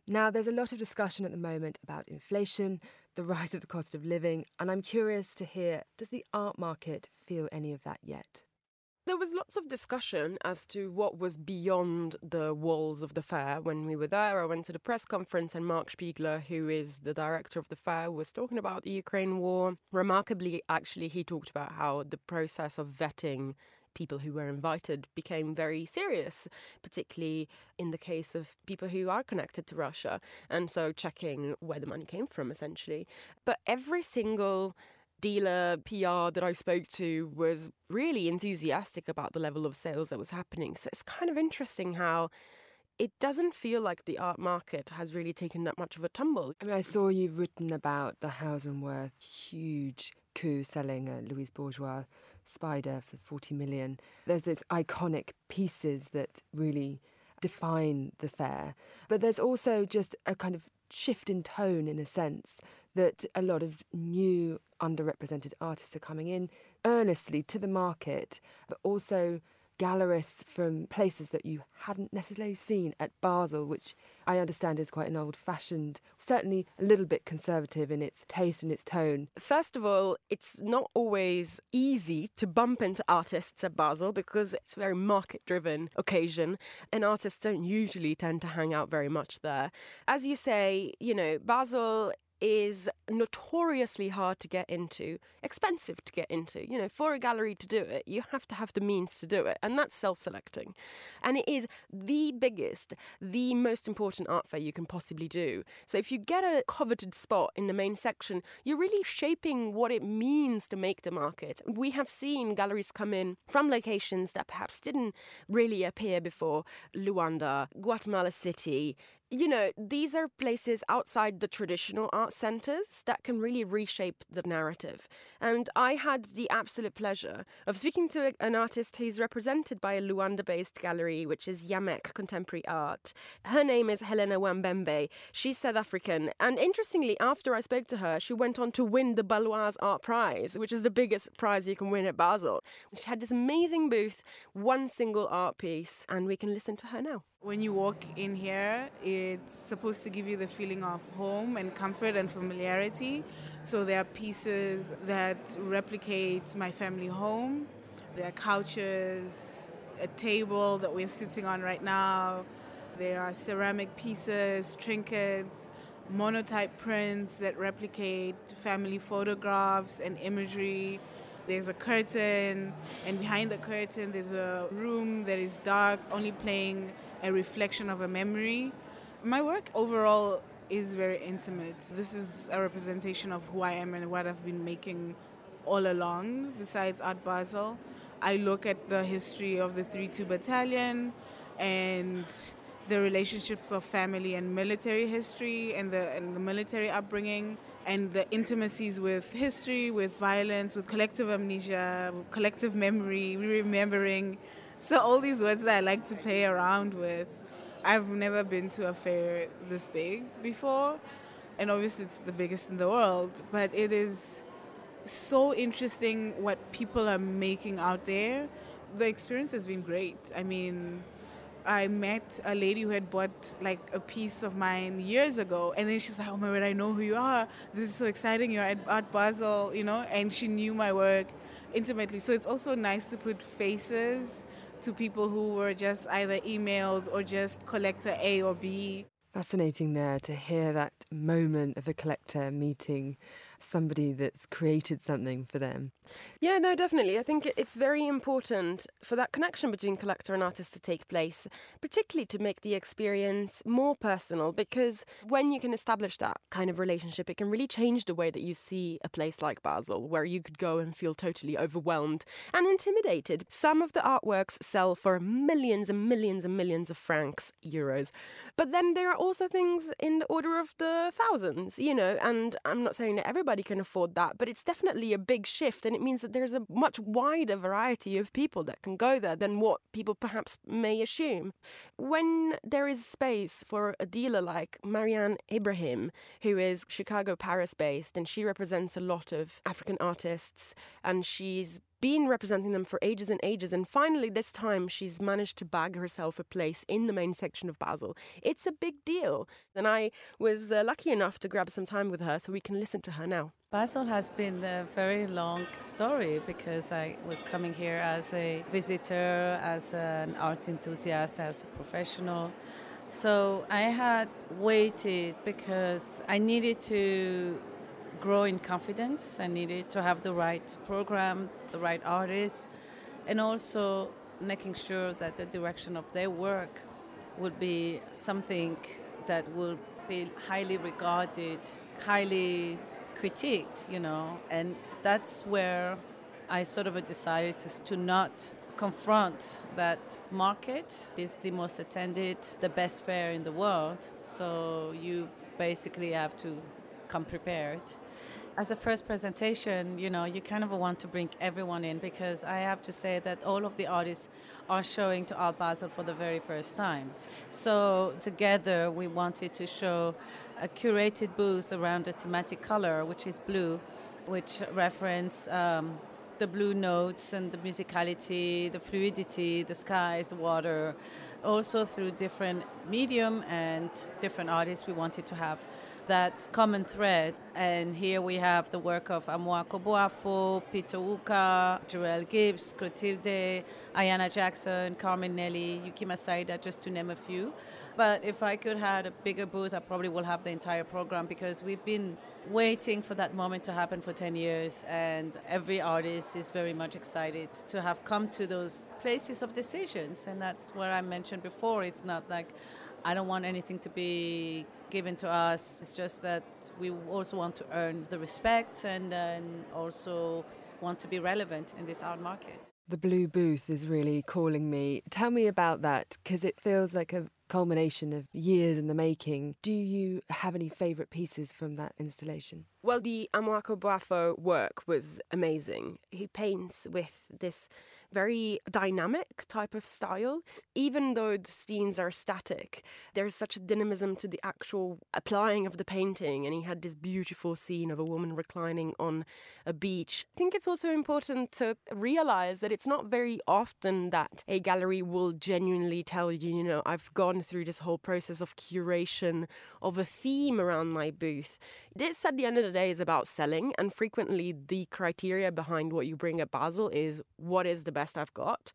Speaker 1: Now, there's a lot of discussion at the moment about inflation, the rise of the cost of living, and I'm curious to hear does the art market feel any of that yet?
Speaker 8: There was lots of discussion as to what was beyond the walls of the fair when we were there. I went to the press conference, and Marc Spiegler, who is the director of the fair, was talking about the Ukraine war. Remarkably, actually, he talked about how the process of vetting people who were invited became very serious, particularly in the case of people who are connected to Russia. And so checking where the money came from, essentially. But every single dealer PR that I spoke to was really enthusiastic about the level of sales that was happening. So it's kind of interesting how it doesn't feel like the art market has really taken that much of a tumble.
Speaker 1: I mean, I saw you've written about the Hauser & Wirth huge coup selling a Louise Bourgeois spider for 40 million. There's those iconic pieces that really define the fair. But there's also just a kind of shift in tone, in a sense, that a lot of new underrepresented artists are coming in earnestly to the market, but also gallerists from places that you hadn't necessarily seen at Basel, which I understand is quite an old fashioned, certainly a little bit conservative in its taste and its tone.
Speaker 8: First of all, it's not always easy to bump into artists at Basel because it's a very market driven occasion and artists don't usually tend to hang out very much there. As you say, you know, Basel is notoriously hard to get into, expensive to get into. You know, for a gallery to do it, you have to have the means to do it, and that's self selecting. And it is the biggest, the most important art fair you can possibly do. So if you get a coveted spot in the main section, you're really shaping what it means to make the market. We have seen galleries come in from locations that perhaps didn't really appear before Luanda, Guatemala City, you know, these are places outside the traditional art centers that can really reshape the narrative. And I had the absolute pleasure of speaking to an artist who's represented by a Luanda based gallery, which is Yamek Contemporary Art. Her name is Helena Uambembe. She's South African. And interestingly, after I spoke to her, she went on to win the Baloise Art Prize, which is the biggest prize you can win at Basel. She had this amazing booth, one single art piece, and we can listen to her now.
Speaker 9: When you walk in here, it's supposed to give you the feeling of home and comfort and familiarity. So there are pieces that replicate my family home. There are couches, a table that we're sitting on right now. There are ceramic pieces, trinkets, monotype prints that replicate family photographs and imagery. There's a curtain, and behind the curtain, there's a room that is dark, only playing a reflection of a memory. My work overall is very intimate. This is a representation of who I am and what I've been making all along, besides Art Basel. I look at the history of the 3 2 Battalion and the relationships of family and military history and the, and the military upbringing and the intimacies with history, with violence, with collective amnesia, collective memory, remembering so all these words that I like to play around with, I've never been to a fair this big before, and obviously it's the biggest in the world. But it is so interesting what people are making out there. The experience has been great. I mean, I met a lady who had bought like a piece of mine years ago, and then she's like, "Oh my word, I know who you are. This is so exciting. You're at Art Basel, you know." And she knew my work intimately, so it's also nice to put faces to people who were just either emails or just collector A or B.
Speaker 1: Fascinating there to hear that moment of a collector meeting somebody that's created something for them.
Speaker 8: Yeah, no, definitely. I think it's very important for that connection between collector and artist to take place, particularly to make the experience more personal. Because when you can establish that kind of relationship, it can really change the way that you see a place like Basel, where you could go and feel totally overwhelmed and intimidated. Some of the artworks sell for millions and millions and millions of francs, euros. But then there are also things in the order of the thousands, you know, and I'm not saying that everybody can afford that, but it's definitely a big shift. And it means that there's a much wider variety of people that can go there than what people perhaps may assume. When there is space for a dealer like Mariane Ibrahim, who is Chicago, Paris based, and she represents a lot of African artists, and she's been representing them for ages and ages, and finally, this time, she's managed to bag herself a place in the main section of Basel. It's a big deal. And I was uh, lucky enough to grab some time with her so we can listen to her now.
Speaker 10: Basel has been a very long story because I was coming here as a visitor, as an art enthusiast, as a professional. So I had waited because I needed to grow in confidence. I needed to have the right program, the right artists, and also making sure that the direction of their work would be something that will be highly regarded, highly critiqued, you know, and that's where I sort of decided to, to not confront that market is the most attended, the best fair in the world. So you basically have to come prepared as a first presentation, you know, you kind of want to bring everyone in because I have to say that all of the artists are showing to Art Basel for the very first time. So together we wanted to show a curated booth around a thematic color, which is blue, which reference um, the blue notes and the musicality, the fluidity, the skies, the water, also through different medium and different artists we wanted to have that common thread. And here we have the work of Amoako Boafo, Peter Uka, Jerrell Gibbs, Clotilde, Ayana Jackson, Carmen Neely, Yukimasa Ida, just to name a few. But if I could have a bigger booth, I probably will have the entire program because we've been waiting for that moment to happen for 10 years. And every artist is very much excited to have come to those places of decisions. And that's where I mentioned before. It's not like I don't want anything to be given to us. It's just that we also want to earn the respect and, and also want to be relevant in this art market.
Speaker 1: The Blue Booth is really calling me. Tell me about that because it feels like a culmination of years in the making. Do you have any favourite pieces from that installation?
Speaker 8: Well, the Amoako Boafo work was amazing. He paints with this very dynamic type of style. Even though the scenes are static, there's such a dynamism to the actual applying of the painting. And he had this beautiful scene of a woman reclining on a beach. I think it's also important to realize that it's not very often that a gallery will genuinely tell you, you know, I've gone through this whole process of curation of a theme around my booth. This, at the end of the day, is about selling, and frequently the criteria behind what you bring at Basel is what is the best I've got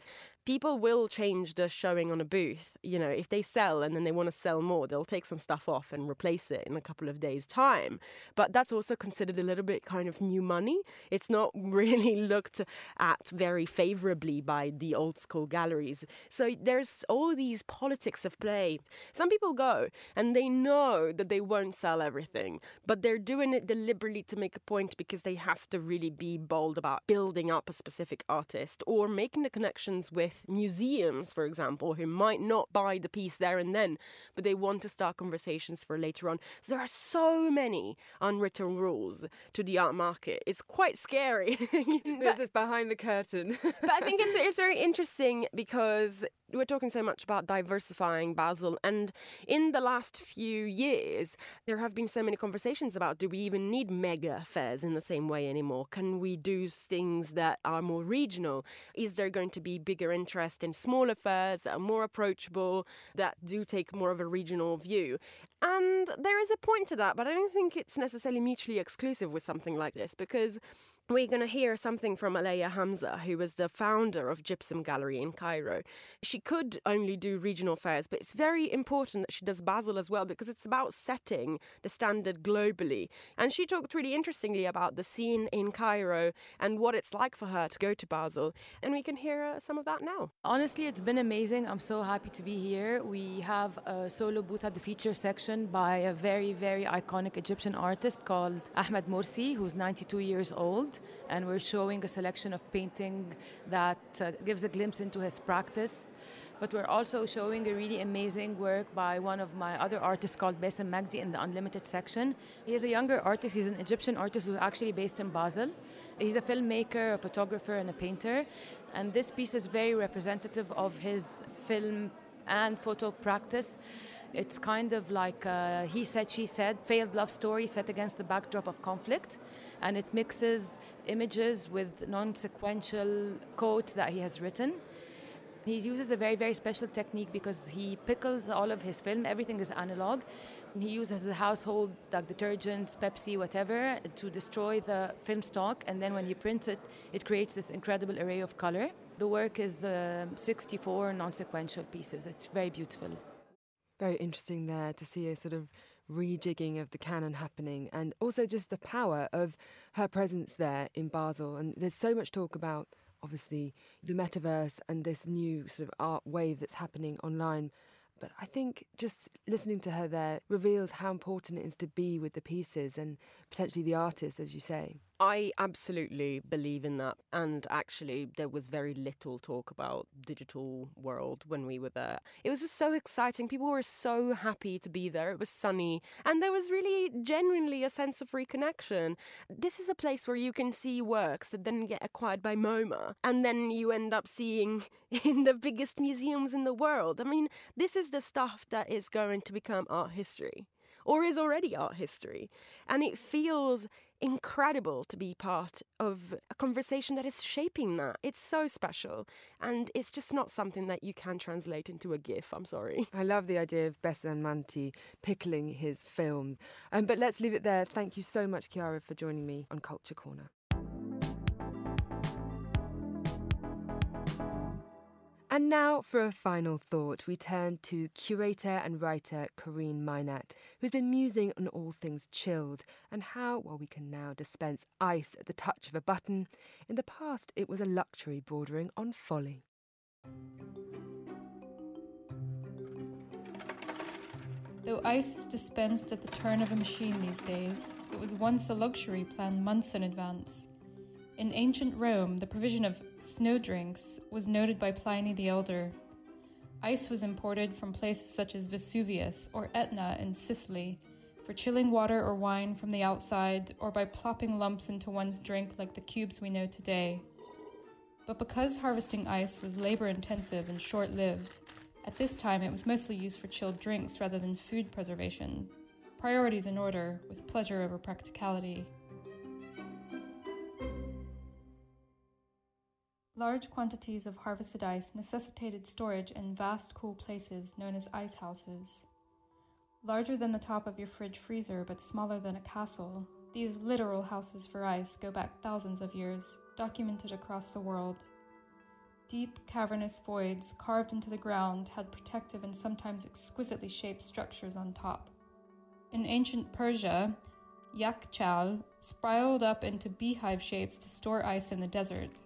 Speaker 8: people will change the showing on a booth. You know, if they sell and then they want to sell more, they'll take some stuff off and replace it in a couple of days' time. But that's also considered a little bit kind of new money. It's not really looked at very favorably by the old school galleries. So there's all these politics of play. Some people go and they know that they won't sell everything, but they're doing it deliberately to make a point because they have to really be bold about building up a specific artist or making the connections with with museums, for example, who might not buy the piece there and then, but they want to start conversations for later on. So there are so many unwritten rules to the art market. It's quite scary.
Speaker 1: this is behind the curtain.
Speaker 8: but I think it's, it's very interesting because We're talking so much about diversifying Basel, and in the last few years, there have been so many conversations about do we even need mega fairs in the same way anymore? Can we do things that are more regional? Is there going to be bigger interest in smaller fairs that are more approachable, that do take more of a regional view? And there is a point to that, but I don't think it's necessarily mutually exclusive with something like this because we're going to hear something from Aleya Hamza, who was the founder of Gypsum Gallery in Cairo. She could only do regional fairs, but it's very important that she does Basel as well because it's about setting the standard globally. And she talked really interestingly about the scene in Cairo and what it's like for her to go to Basel. And we can hear uh, some of that now.
Speaker 11: Honestly, it's been amazing. I'm so happy to be here. We have a solo booth at the feature section by a very, very iconic Egyptian artist called Ahmed Morsi, who's 92 years old and we're showing a selection of painting that uh, gives a glimpse into his practice. But we're also showing a really amazing work by one of my other artists called Basim Magdy in the Unlimited section. He is a younger artist, he's an Egyptian artist who's actually based in Basel. He's a filmmaker, a photographer, and a painter. And this piece is very representative of his film and photo practice. It's kind of like a he said, she said, failed love story set against the backdrop of conflict. And it mixes images with non sequential quotes that he has written. He uses a very, very special technique because he pickles all of his film, everything is analog. He uses the household, like detergents, Pepsi, whatever, to destroy the film stock. And then when he prints it, it creates this incredible array of color. The work is uh, 64 non sequential pieces. It's very beautiful
Speaker 1: very interesting there to see a sort of rejigging of the canon happening and also just the power of her presence there in Basel. And there's so much talk about, obviously, the metaverse and this new sort of art wave that's happening online. But I think just listening to her there reveals how important it is to be with the pieces and potentially the artist, as you say.
Speaker 8: I absolutely believe in that. And actually, there was very little talk about digital world when we were there. It was just so exciting. People were so happy to be there. It was sunny, and there was really genuinely a sense of reconnection. This is a place where you can see works that then get acquired by MoMA, and then you end up seeing in the biggest museums in the world. I mean, this is the stuff that is going to become art history or is already art history. And it feels incredible to be part of a conversation that is shaping that. It's so special. And it's just not something that you can translate into a GIF. I'm sorry.
Speaker 1: I love the idea of Basim Magdy pickling his films. Um, but let's leave it there. Thank you so much, Chiara, for joining me on Culture Corner. And now, for a final thought, we turn to curator and writer Corinne Mynatt, who's been musing on all things chilled and how, while we can now dispense ice at the touch of a button, in the past it was a luxury bordering on folly.
Speaker 3: Though ice is dispensed at the turn of a machine these days, it was once a luxury planned months in advance. In ancient Rome, the provision of snow drinks was noted by Pliny the Elder. Ice was imported from places such as Vesuvius or Etna in Sicily for chilling water or wine from the outside or by plopping lumps into one's drink like the cubes we know today. But because harvesting ice was labor intensive and short lived, at this time it was mostly used for chilled drinks rather than food preservation. Priorities in order, with pleasure over practicality. Large quantities of harvested ice necessitated storage in vast cool places known as ice houses. Larger than the top of your fridge freezer, but smaller than a castle, these literal houses for ice go back thousands of years, documented across the world. Deep, cavernous voids carved into the ground had protective and sometimes exquisitely shaped structures on top. In ancient Persia, yakhchal spiraled up into beehive shapes to store ice in the desert.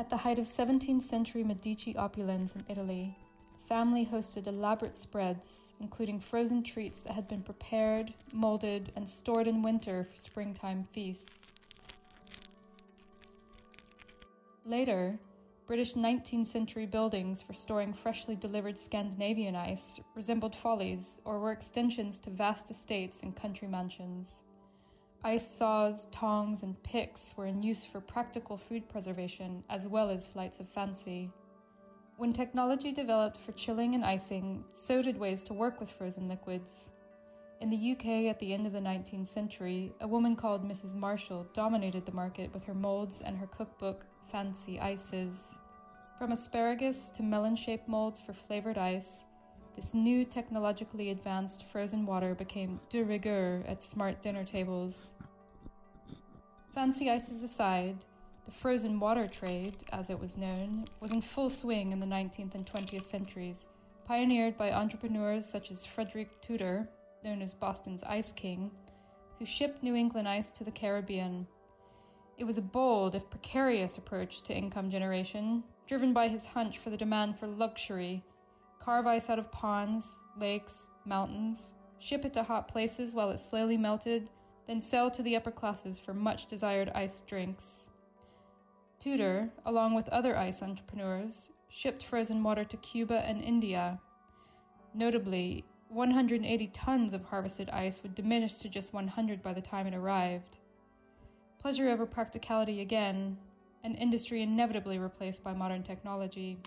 Speaker 3: At the height of 17th century Medici opulence in Italy, the family hosted elaborate spreads, including frozen treats that had been prepared, molded, and stored in winter for springtime feasts. Later, British 19th century buildings for storing freshly delivered Scandinavian ice resembled follies or were extensions to vast estates and country mansions. Ice saws, tongs, and picks were in use for practical food preservation as well as flights of fancy. When technology developed for chilling and icing, so did ways to work with frozen liquids. In the UK at the end of the 19th century, a woman called Mrs. Marshall dominated the market with her molds and her cookbook, Fancy Ices. From asparagus to melon shaped molds for flavored ice, this new technologically advanced frozen water became de rigueur at smart dinner tables. Fancy ices aside, the frozen water trade, as it was known, was in full swing in the 19th and 20th centuries, pioneered by entrepreneurs such as Frederick Tudor, known as Boston's Ice King, who shipped New England ice to the Caribbean. It was a bold, if precarious, approach to income generation, driven by his hunch for the demand for luxury. Carve ice out of ponds, lakes, mountains, ship it to hot places while it slowly melted, then sell to the upper classes for much desired iced drinks. Tudor, along with other ice entrepreneurs, shipped frozen water to Cuba and India. Notably, 180 tons of harvested ice would diminish to just 100 by the time it arrived. Pleasure over practicality again, an industry inevitably replaced by modern technology.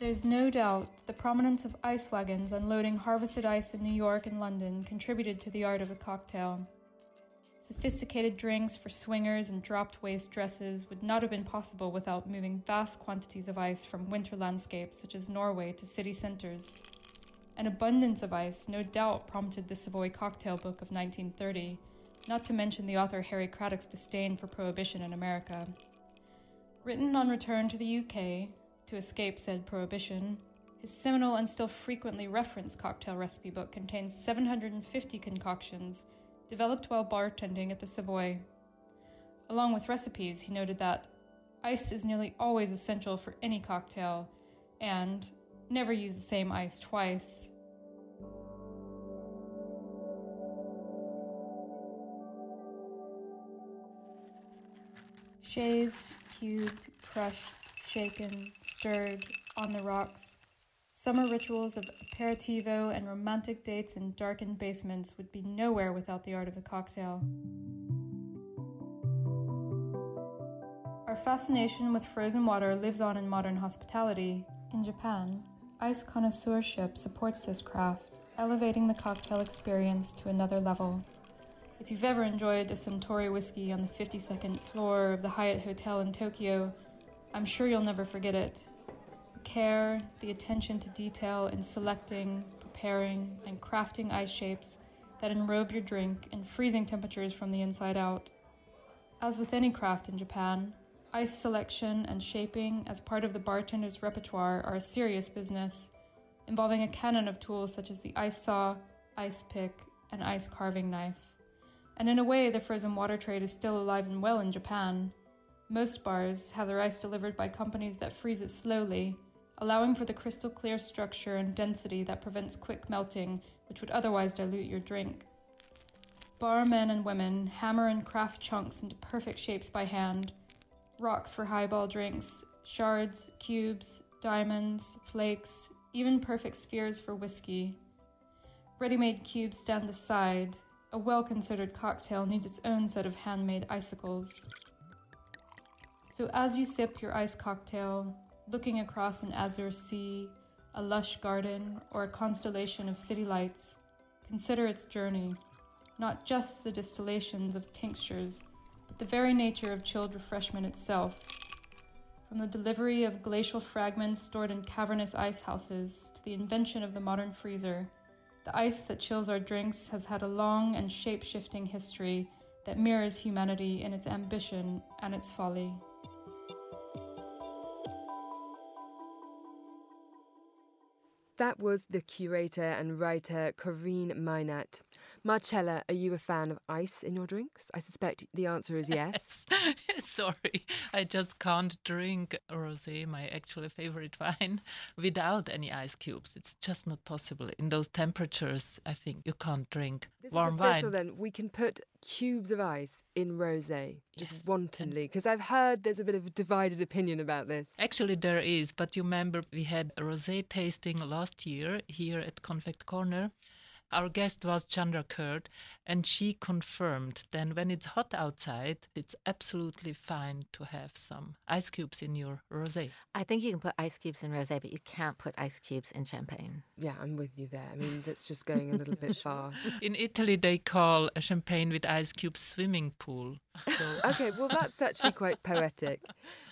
Speaker 3: There's no doubt that the prominence of ice wagons unloading harvested ice in New York and London contributed to the art of the cocktail. Sophisticated drinks for swingers and dropped waist dresses would not have been possible without moving vast quantities of ice from winter landscapes such as Norway to city centers. An abundance of ice no doubt prompted the Savoy Cocktail Book of 1930, not to mention the author Harry Craddock's disdain for prohibition in America. Written on return to the UK to escape said prohibition, his seminal and still frequently referenced cocktail recipe book contains 750 concoctions developed while bartending at the Savoy. Along with recipes, he noted that ice is nearly always essential for any cocktail, and never use the same ice twice. Shaved, cubed, crushed, shaken, stirred, on the rocks, Summer rituals of aperitivo and romantic dates in darkened basements would be nowhere without the art of the cocktail. Our fascination with frozen water lives on in modern hospitality. In Japan, ice connoisseurship supports this craft, elevating the cocktail experience to another level. If you've ever enjoyed a Suntory whiskey on the 52nd floor of the Hyatt Hotel in Tokyo, I'm sure you'll never forget it The care, the attention to detail in selecting, preparing, and crafting ice shapes that enrobe your drink in freezing temperatures from the inside out. As with any craft in Japan, ice selection and shaping as part of the bartender's repertoire are a serious business, involving a canon of tools such as the ice saw, ice pick, and ice carving knife. And in a way, the frozen water trade is still alive and well in Japan. Most bars have their ice delivered by companies that freeze it slowly allowing for the crystal clear structure and density that prevents quick melting, which would otherwise dilute your drink. Bar men and women hammer and craft chunks into perfect shapes by hand rocks for highball drinks, shards, cubes, diamonds, flakes, even perfect spheres for whiskey. Ready made cubes stand aside. A well considered cocktail needs its own set of handmade icicles. So, as you sip your ice cocktail, looking across an azure sea, a lush garden, or a constellation of city lights, consider its journey, not just the distillations of tinctures, but the very nature of chilled refreshment itself. From the delivery of glacial fragments stored in cavernous ice houses to the invention of the modern freezer, the ice that chills our drinks has had a long and shape shifting history that mirrors humanity in its ambition and its folly.
Speaker 1: That was the curator and writer Corinne Mynatt. Marcella, are you a fan of ice in your drinks? I suspect the answer is yes.
Speaker 5: yes. Sorry, I just can't drink rosé, my actual favorite wine, without any ice cubes. It's just not possible. In those temperatures, I think you can't drink
Speaker 1: this
Speaker 5: warm
Speaker 1: is official,
Speaker 5: wine.
Speaker 1: Then we can put cubes of ice in rosé, just yes. wantonly, because I've heard there's a bit of a divided opinion about this.
Speaker 5: Actually, there is, but you remember we had a rosé tasting last year here at Konfekt Corner Our guest was Chandra Kurt, and she confirmed that when it's hot outside, it's absolutely fine to have some ice cubes in your rosé.
Speaker 6: I think you can put ice cubes in rosé, but you can't put ice cubes in champagne.
Speaker 1: Yeah, I'm with you there. I mean, that's just going a little bit far.
Speaker 5: In Italy, they call a champagne with ice cubes swimming pool. So.
Speaker 1: okay, well, that's actually quite poetic.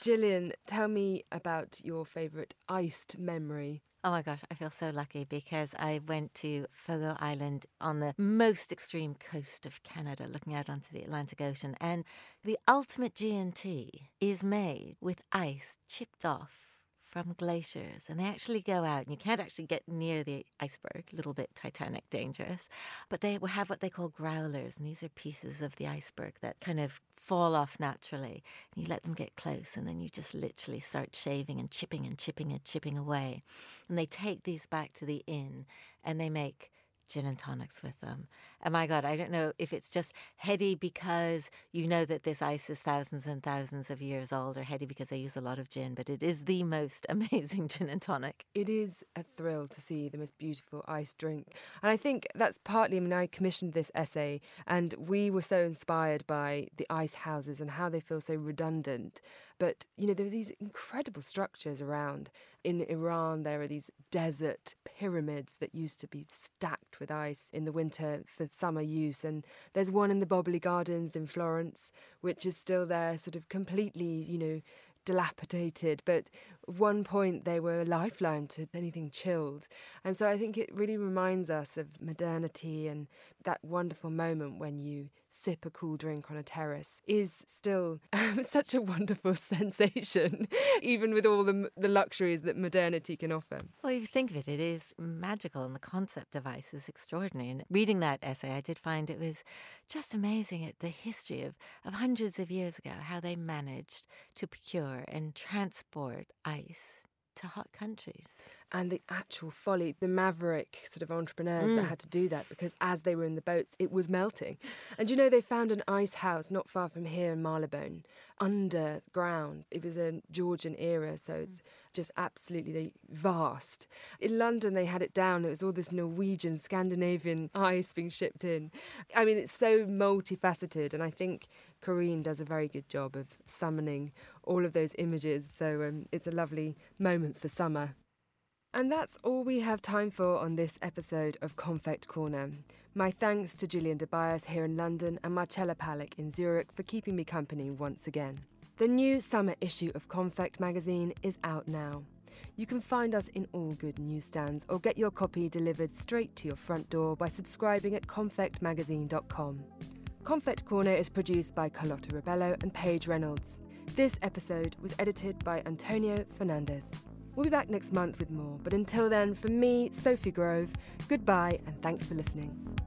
Speaker 1: Gillian, tell me about your favourite iced memory.
Speaker 6: Oh my gosh, I feel so lucky because I went to Fogo Island on the most extreme coast of Canada, looking out onto the Atlantic Ocean. And the ultimate G&T is made with ice chipped off from glaciers and they actually go out and you can't actually get near the iceberg a little bit titanic dangerous but they will have what they call growlers and these are pieces of the iceberg that kind of fall off naturally and you let them get close and then you just literally start shaving and chipping and chipping and chipping away and they take these back to the inn and they make gin and tonics with them. And my God, I don't know if it's just heady because you know that this ice is thousands and thousands of years old, or heady because I use a lot of gin, but it is the most amazing gin and tonic.
Speaker 1: It is a thrill to see the most beautiful ice drink. And I think that's partly, I mean, I commissioned this essay, and we were so inspired by the ice houses and how they feel so redundant. But, you know, there are these incredible structures around. In Iran, there are these desert pyramids that used to be stacked with ice in the winter for summer use. And there's one in the Boboli Gardens in Florence, which is still there, sort of completely, you know, dilapidated, but at one point they were a lifeline to anything chilled. And so I think it really reminds us of modernity and that wonderful moment when you sip a cool drink on a terrace is still um, such a wonderful sensation, even with all the, the luxuries that modernity can offer.
Speaker 6: Well, if you think of it, it is magical, and the concept of ice is extraordinary. And reading that essay, I did find it was just amazing at the history of, of hundreds of years ago, how they managed to procure and transport ice to hot countries.
Speaker 1: And the actual folly, the maverick sort of entrepreneurs mm. that had to do that because as they were in the boats, it was melting. And you know, they found an ice house not far from here in Marylebone, underground. It was a Georgian era, so it's just absolutely vast. In London, they had it down. It was all this Norwegian, Scandinavian ice being shipped in. I mean, it's so multifaceted, and I think Corinne does a very good job of summoning all of those images. So um, it's a lovely moment for summer. And that's all we have time for on this episode of Konfekt Corner. My thanks to Gillian Tobias here in London and Marcella Palik in Zurich for keeping me company once again. The new summer issue of Konfekt magazine is out now. You can find us in all good newsstands or get your copy delivered straight to your front door by subscribing at confectmagazine.com. Konfekt Corner is produced by Carlotta Rebello and Paige Reynolds. This episode was edited by Antonio Fernandez. We'll be back next month with more, but until then, from me, Sophie Grove, goodbye and thanks for listening.